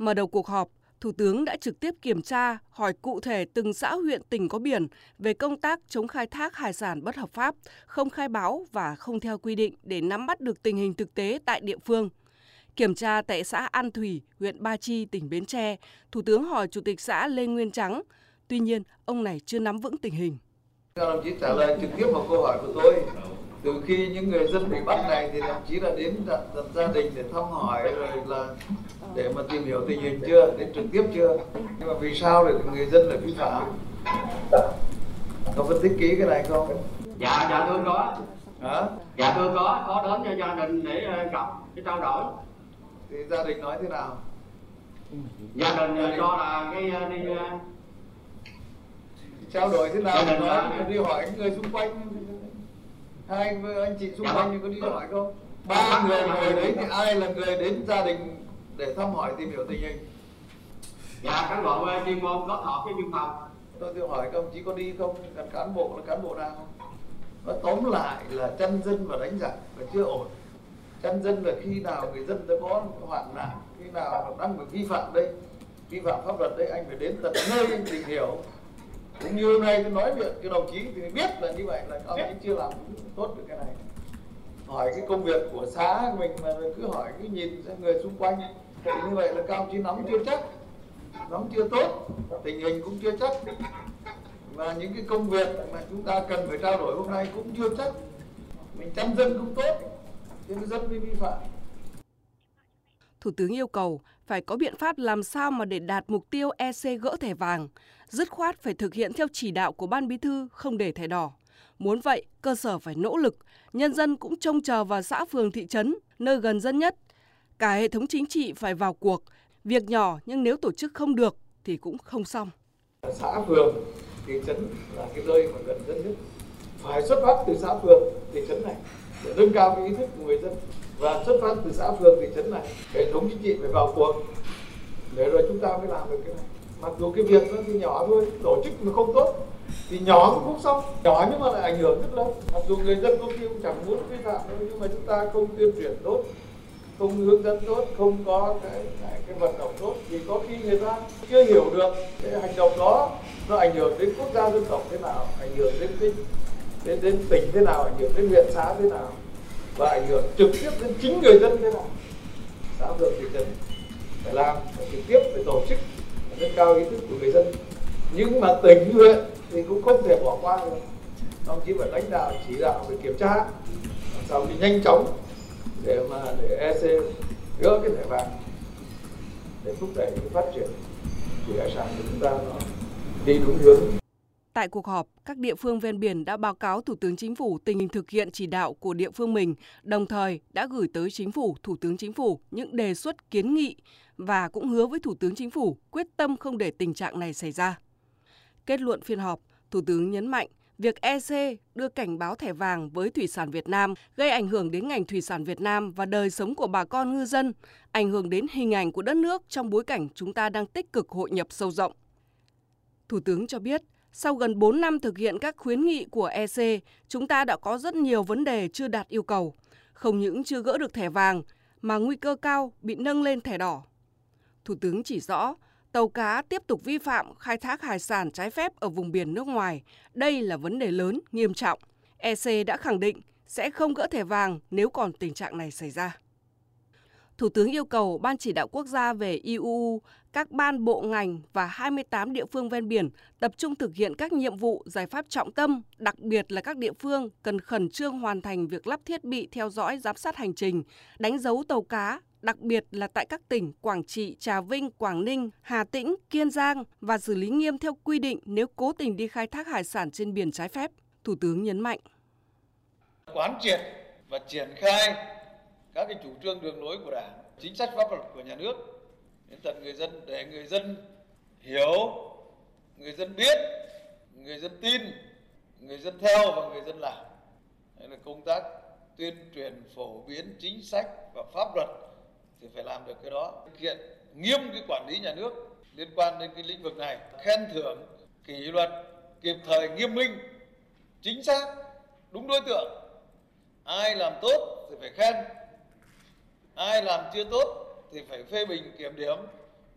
Mở đầu cuộc họp, Thủ tướng đã trực tiếp kiểm tra, hỏi cụ thể từng xã huyện tỉnh có biển về công tác chống khai thác hải sản bất hợp pháp, không khai báo và không theo quy định để nắm bắt được tình hình thực tế tại địa phương. Kiểm tra tại xã An Thủy, huyện Ba Chi, tỉnh Bến Tre, Thủ tướng hỏi Chủ tịch xã Lê Nguyên Trắng. Tuy nhiên, ông này chưa nắm vững tình hình. Các đồng chí trả lời trực tiếp vào câu hỏi của tôi. Từ khi những người dân bị bắt này thì đồng chí đã đến đặt, đặt gia đình để thăm hỏi rồi là để mà tìm hiểu tình hình chưa, đến trực tiếp chưa. Nhưng mà vì sao để người dân lại vi phạm? Có phân tích kỹ cái này không? Dạ, dạ thưa có. Hả? Dạ thưa có, có đến cho gia đình để ờ, gặp cái trao đổi. Thì gia đình nói thế nào? Gia đình cho là cái ờ, đi ờ, Trao đổi thế nào? Nói là- đi hỏi những người xung quanh. Hai anh, anh chị xung Dạ quanh vâng. có đi hỏi không? Ba người ngồi đấy thì ai là người đến gia đình để thăm hỏi tìm hiểu tình hình? dạ cán bộ chuyên môn có họp với biên phòng. tôi tôi hỏi các ông chí có đi không cần cán bộ là cán bộ nào không nó tóm lại là chân dân và đánh giặc là chưa ổn chân dân là khi nào người dân đã có hoạn nạn khi nào đang bị vi phạm đây vi phạm pháp luật đây anh phải đến tận nơi anh tìm hiểu cũng như hôm nay tôi nói chuyện cái đồng chí thì biết là như vậy là ông ấy chưa làm tốt được cái này. Hỏi cái công việc của xã mình mà cứ hỏi cứ nhìn người xung quanh thì như vậy là các ông chí nắm chưa chắc nắm chưa tốt tình hình cũng chưa chắc. Và những cái công việc mà chúng ta cần phải trao đổi hôm nay cũng chưa chắc. Mình chăm dân cũng tốt nên dân mới vi phạm Thủ tướng yêu cầu phải có biện pháp làm sao mà để đạt mục tiêu EC gỡ thẻ vàng, dứt khoát phải thực hiện theo chỉ đạo của Ban Bí thư không để thẻ đỏ. Muốn vậy, cơ sở phải nỗ lực, nhân dân cũng trông chờ vào xã phường thị trấn, nơi gần dân nhất. Cả hệ thống chính trị phải vào cuộc, việc nhỏ nhưng nếu tổ chức không được thì cũng không xong. xã phường thị trấn là cái nơi mà gần dân nhất phải xuất phát từ xã phường thị trấn này để nâng cao cái ý thức của người dân và xuất phát từ xã phường thị trấn này hệ thống chính trị phải vào cuộc. Để rồi chúng ta mới làm được cái này. Mặc dù cái việc nó thì nhỏ thôi tổ chức mà không tốt thì nhỏ cũng không xong. Nhỏ nhưng mà lại ảnh hưởng rất lớn. Mặc dù người dân công khi cũng chẳng muốn vi phạm đâu nhưng mà chúng ta không tuyên truyền tốt không hướng dẫn tốt không có cái cái, cái vận động tốt thì có khi người ta chưa hiểu được cái hành động đó nó ảnh hưởng đến quốc gia dân tộc thế nào ảnh hưởng đến cái đến đến tỉnh thế nào, ảnh hưởng đến huyện xã thế nào, và ảnh hưởng trực tiếp đến chính người dân thế nào, xã phường thị trấn phải làm, phải trực tiếp, phải tổ chức, phải nâng cao ý thức của người dân. Nhưng mà tỉnh, huyện thì cũng không thể bỏ qua được. Đồng chí phải lãnh đạo, chỉ đạo, phải kiểm tra, làm sao thì nhanh chóng để mà để EC gỡ cái thẻ vàng để thúc đẩy cái phát triển thủy hải sản của chúng ta nó đi đúng hướng. Tại cuộc họp, các địa phương ven biển đã báo cáo Thủ tướng Chính phủ tình hình thực hiện chỉ đạo của địa phương mình, đồng thời đã gửi tới Chính phủ, Thủ tướng Chính phủ những đề xuất kiến nghị và cũng hứa với Thủ tướng Chính phủ quyết tâm không để tình trạng này xảy ra. Kết luận phiên họp, Thủ tướng nhấn mạnh việc EC đưa cảnh báo thẻ vàng với thủy sản Việt Nam gây ảnh hưởng đến ngành thủy sản Việt Nam và đời sống của bà con ngư dân, ảnh hưởng đến hình ảnh của đất nước trong bối cảnh chúng ta đang tích cực hội nhập sâu rộng. Thủ tướng cho biết, sau gần 4 năm thực hiện các khuyến nghị của EC, chúng ta đã có rất nhiều vấn đề chưa đạt yêu cầu. Không những chưa gỡ được thẻ vàng, mà nguy cơ cao bị nâng lên thẻ đỏ. Thủ tướng chỉ rõ, tàu cá tiếp tục vi phạm khai thác hải sản trái phép ở vùng biển nước ngoài. Đây là vấn đề lớn, nghiêm trọng. EC đã khẳng định sẽ không gỡ thẻ vàng nếu còn tình trạng này xảy ra. Thủ tướng yêu cầu Ban chỉ đạo quốc gia về IUU, các ban bộ ngành và 28 địa phương ven biển tập trung thực hiện các nhiệm vụ, giải pháp trọng tâm, đặc biệt là các địa phương cần khẩn trương hoàn thành việc lắp thiết bị theo dõi giám sát hành trình, đánh dấu tàu cá, đặc biệt là tại các tỉnh Quảng Trị, Trà Vinh, Quảng Ninh, Hà Tĩnh, Kiên Giang và xử lý nghiêm theo quy định nếu cố tình đi khai thác hải sản trên biển trái phép. Thủ tướng nhấn mạnh. quán triệt và triển khai các cái chủ trương đường lối của đảng, chính sách pháp luật của nhà nước, đến tận người dân để người dân hiểu, người dân biết, người dân tin, người dân theo và người dân làm. Đây là công tác tuyên truyền, phổ biến chính sách và pháp luật thì phải làm được cái đó. Thực hiện nghiêm cái quản lý nhà nước liên quan đến cái lĩnh vực này, khen thưởng, kỷ luật, kịp thời, nghiêm minh, chính xác, đúng đối tượng. Ai làm tốt thì phải khen ai làm chưa tốt thì phải phê bình kiểm điểm.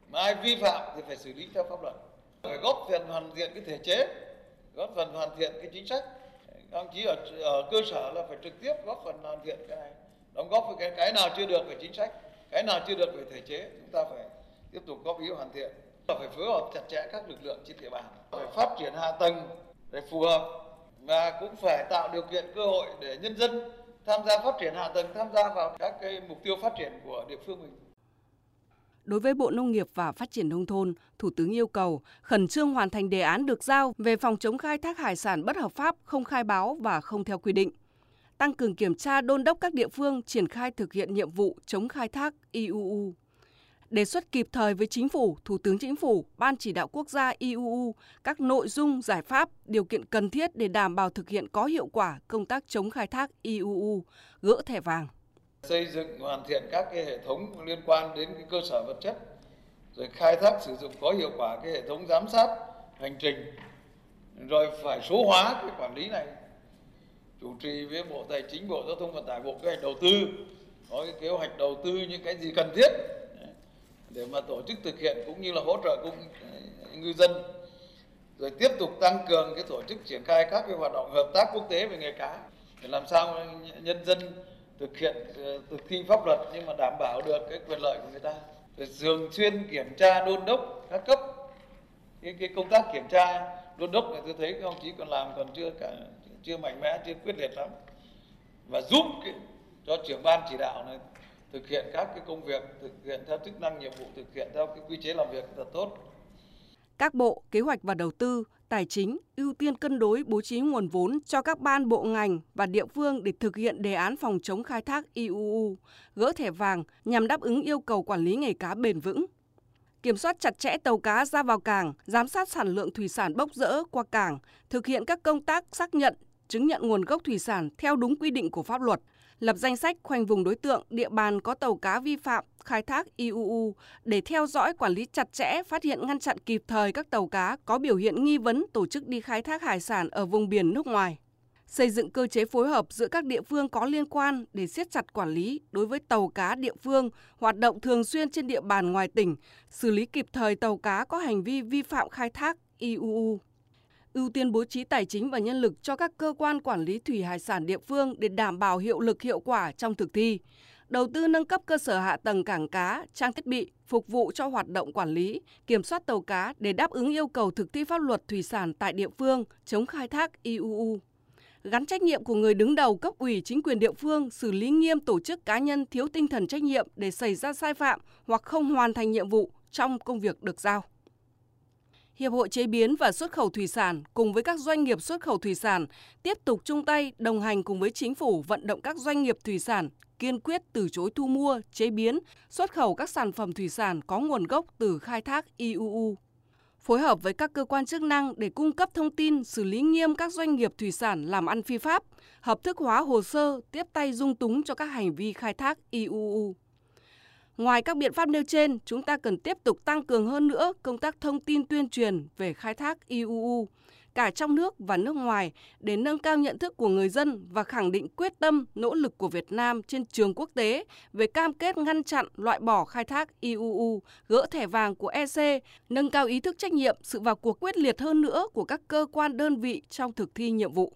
Mà ai vi phạm thì phải xử lý theo pháp luật. Phải góp phần hoàn thiện cái thể chế góp phần hoàn thiện cái chính sách. Các chí ở, ở cơ sở là phải trực tiếp góp phần hoàn thiện cái này đóng góp với cái cái nào chưa được về chính sách cái nào chưa được về thể chế chúng ta phải tiếp tục góp ý hoàn thiện. Và phải phối hợp chặt chẽ các lực lượng trên địa bàn phải phát triển hạ tầng để phù hợp. Và cũng phải tạo điều kiện cơ hội để nhân dân tham gia phát triển hạ tầng tham gia vào các cái mục tiêu phát triển của địa phương mình Đối với Bộ Nông nghiệp và Phát triển Nông thôn, Thủ tướng yêu cầu khẩn trương hoàn thành đề án được giao về phòng chống khai thác hải sản bất hợp pháp, không khai báo và không theo quy định. Tăng cường kiểm tra đôn đốc các địa phương triển khai thực hiện nhiệm vụ chống khai thác IUU đề xuất kịp thời với Chính phủ, Thủ tướng Chính phủ, Ban chỉ đạo quốc gia IUU các nội dung, giải pháp, điều kiện cần thiết để đảm bảo thực hiện có hiệu quả công tác chống khai thác IUU, gỡ thẻ vàng. Xây dựng hoàn thiện các cái hệ thống liên quan đến cái cơ sở vật chất, rồi khai thác sử dụng có hiệu quả cái hệ thống giám sát hành trình, rồi phải số hóa cái quản lý này chủ trì với Bộ Tài chính, Bộ Giao thông Vận tải, Bộ Kế hoạch Đầu tư có cái kế hoạch đầu tư những cái gì cần thiết để mà tổ chức thực hiện cũng như là hỗ trợ cũng ờ, ngư dân. Rồi tiếp tục tăng cường cái tổ chức triển khai các cái hoạt động hợp tác quốc tế về nghề cá để làm sao nhân dân thực hiện ờ, thực thi pháp luật nhưng mà đảm bảo được cái quyền lợi của người ta. Rồi thường xuyên kiểm tra đôn đốc các cấp. Cái, cái công tác kiểm tra đôn đốc này tôi thấy các ông chí còn làm còn chưa cả chưa mạnh mẽ chưa quyết liệt lắm. Và giúp cái, cho trưởng ban chỉ đạo này thực hiện các cái công việc thực hiện theo chức năng nhiệm vụ thực hiện theo cái quy chế làm việc thật tốt các bộ kế hoạch và đầu tư tài chính ưu tiên cân đối bố trí nguồn vốn cho các ban bộ ngành và địa phương để thực hiện đề án phòng chống khai thác IUU, gỡ thẻ vàng nhằm đáp ứng yêu cầu quản lý nghề cá bền vững. Kiểm soát chặt chẽ tàu cá ra vào cảng, giám sát sản lượng thủy sản bốc rỡ qua cảng, thực hiện các công tác xác nhận, chứng nhận nguồn gốc thủy sản theo đúng quy định của pháp luật, lập danh sách khoanh vùng đối tượng, địa bàn có tàu cá vi phạm khai thác IUU để theo dõi quản lý chặt chẽ, phát hiện ngăn chặn kịp thời các tàu cá có biểu hiện nghi vấn tổ chức đi khai thác hải sản ở vùng biển nước ngoài. Xây dựng cơ chế phối hợp giữa các địa phương có liên quan để siết chặt quản lý đối với tàu cá địa phương hoạt động thường xuyên trên địa bàn ngoài tỉnh, xử lý kịp thời tàu cá có hành vi vi phạm khai thác IUU ưu tiên bố trí tài chính và nhân lực cho các cơ quan quản lý thủy hải sản địa phương để đảm bảo hiệu lực hiệu quả trong thực thi. Đầu tư nâng cấp cơ sở hạ tầng cảng cá, trang thiết bị phục vụ cho hoạt động quản lý, kiểm soát tàu cá để đáp ứng yêu cầu thực thi pháp luật thủy sản tại địa phương, chống khai thác IUU gắn trách nhiệm của người đứng đầu cấp ủy chính quyền địa phương xử lý nghiêm tổ chức cá nhân thiếu tinh thần trách nhiệm để xảy ra sai phạm hoặc không hoàn thành nhiệm vụ trong công việc được giao. Hiệp hội chế biến và xuất khẩu thủy sản cùng với các doanh nghiệp xuất khẩu thủy sản tiếp tục chung tay đồng hành cùng với chính phủ vận động các doanh nghiệp thủy sản kiên quyết từ chối thu mua, chế biến, xuất khẩu các sản phẩm thủy sản có nguồn gốc từ khai thác IUU. Phối hợp với các cơ quan chức năng để cung cấp thông tin xử lý nghiêm các doanh nghiệp thủy sản làm ăn phi pháp, hợp thức hóa hồ sơ, tiếp tay dung túng cho các hành vi khai thác IUU. Ngoài các biện pháp nêu trên, chúng ta cần tiếp tục tăng cường hơn nữa công tác thông tin tuyên truyền về khai thác IUU cả trong nước và nước ngoài để nâng cao nhận thức của người dân và khẳng định quyết tâm, nỗ lực của Việt Nam trên trường quốc tế về cam kết ngăn chặn, loại bỏ khai thác IUU, gỡ thẻ vàng của EC, nâng cao ý thức trách nhiệm, sự vào cuộc quyết liệt hơn nữa của các cơ quan đơn vị trong thực thi nhiệm vụ.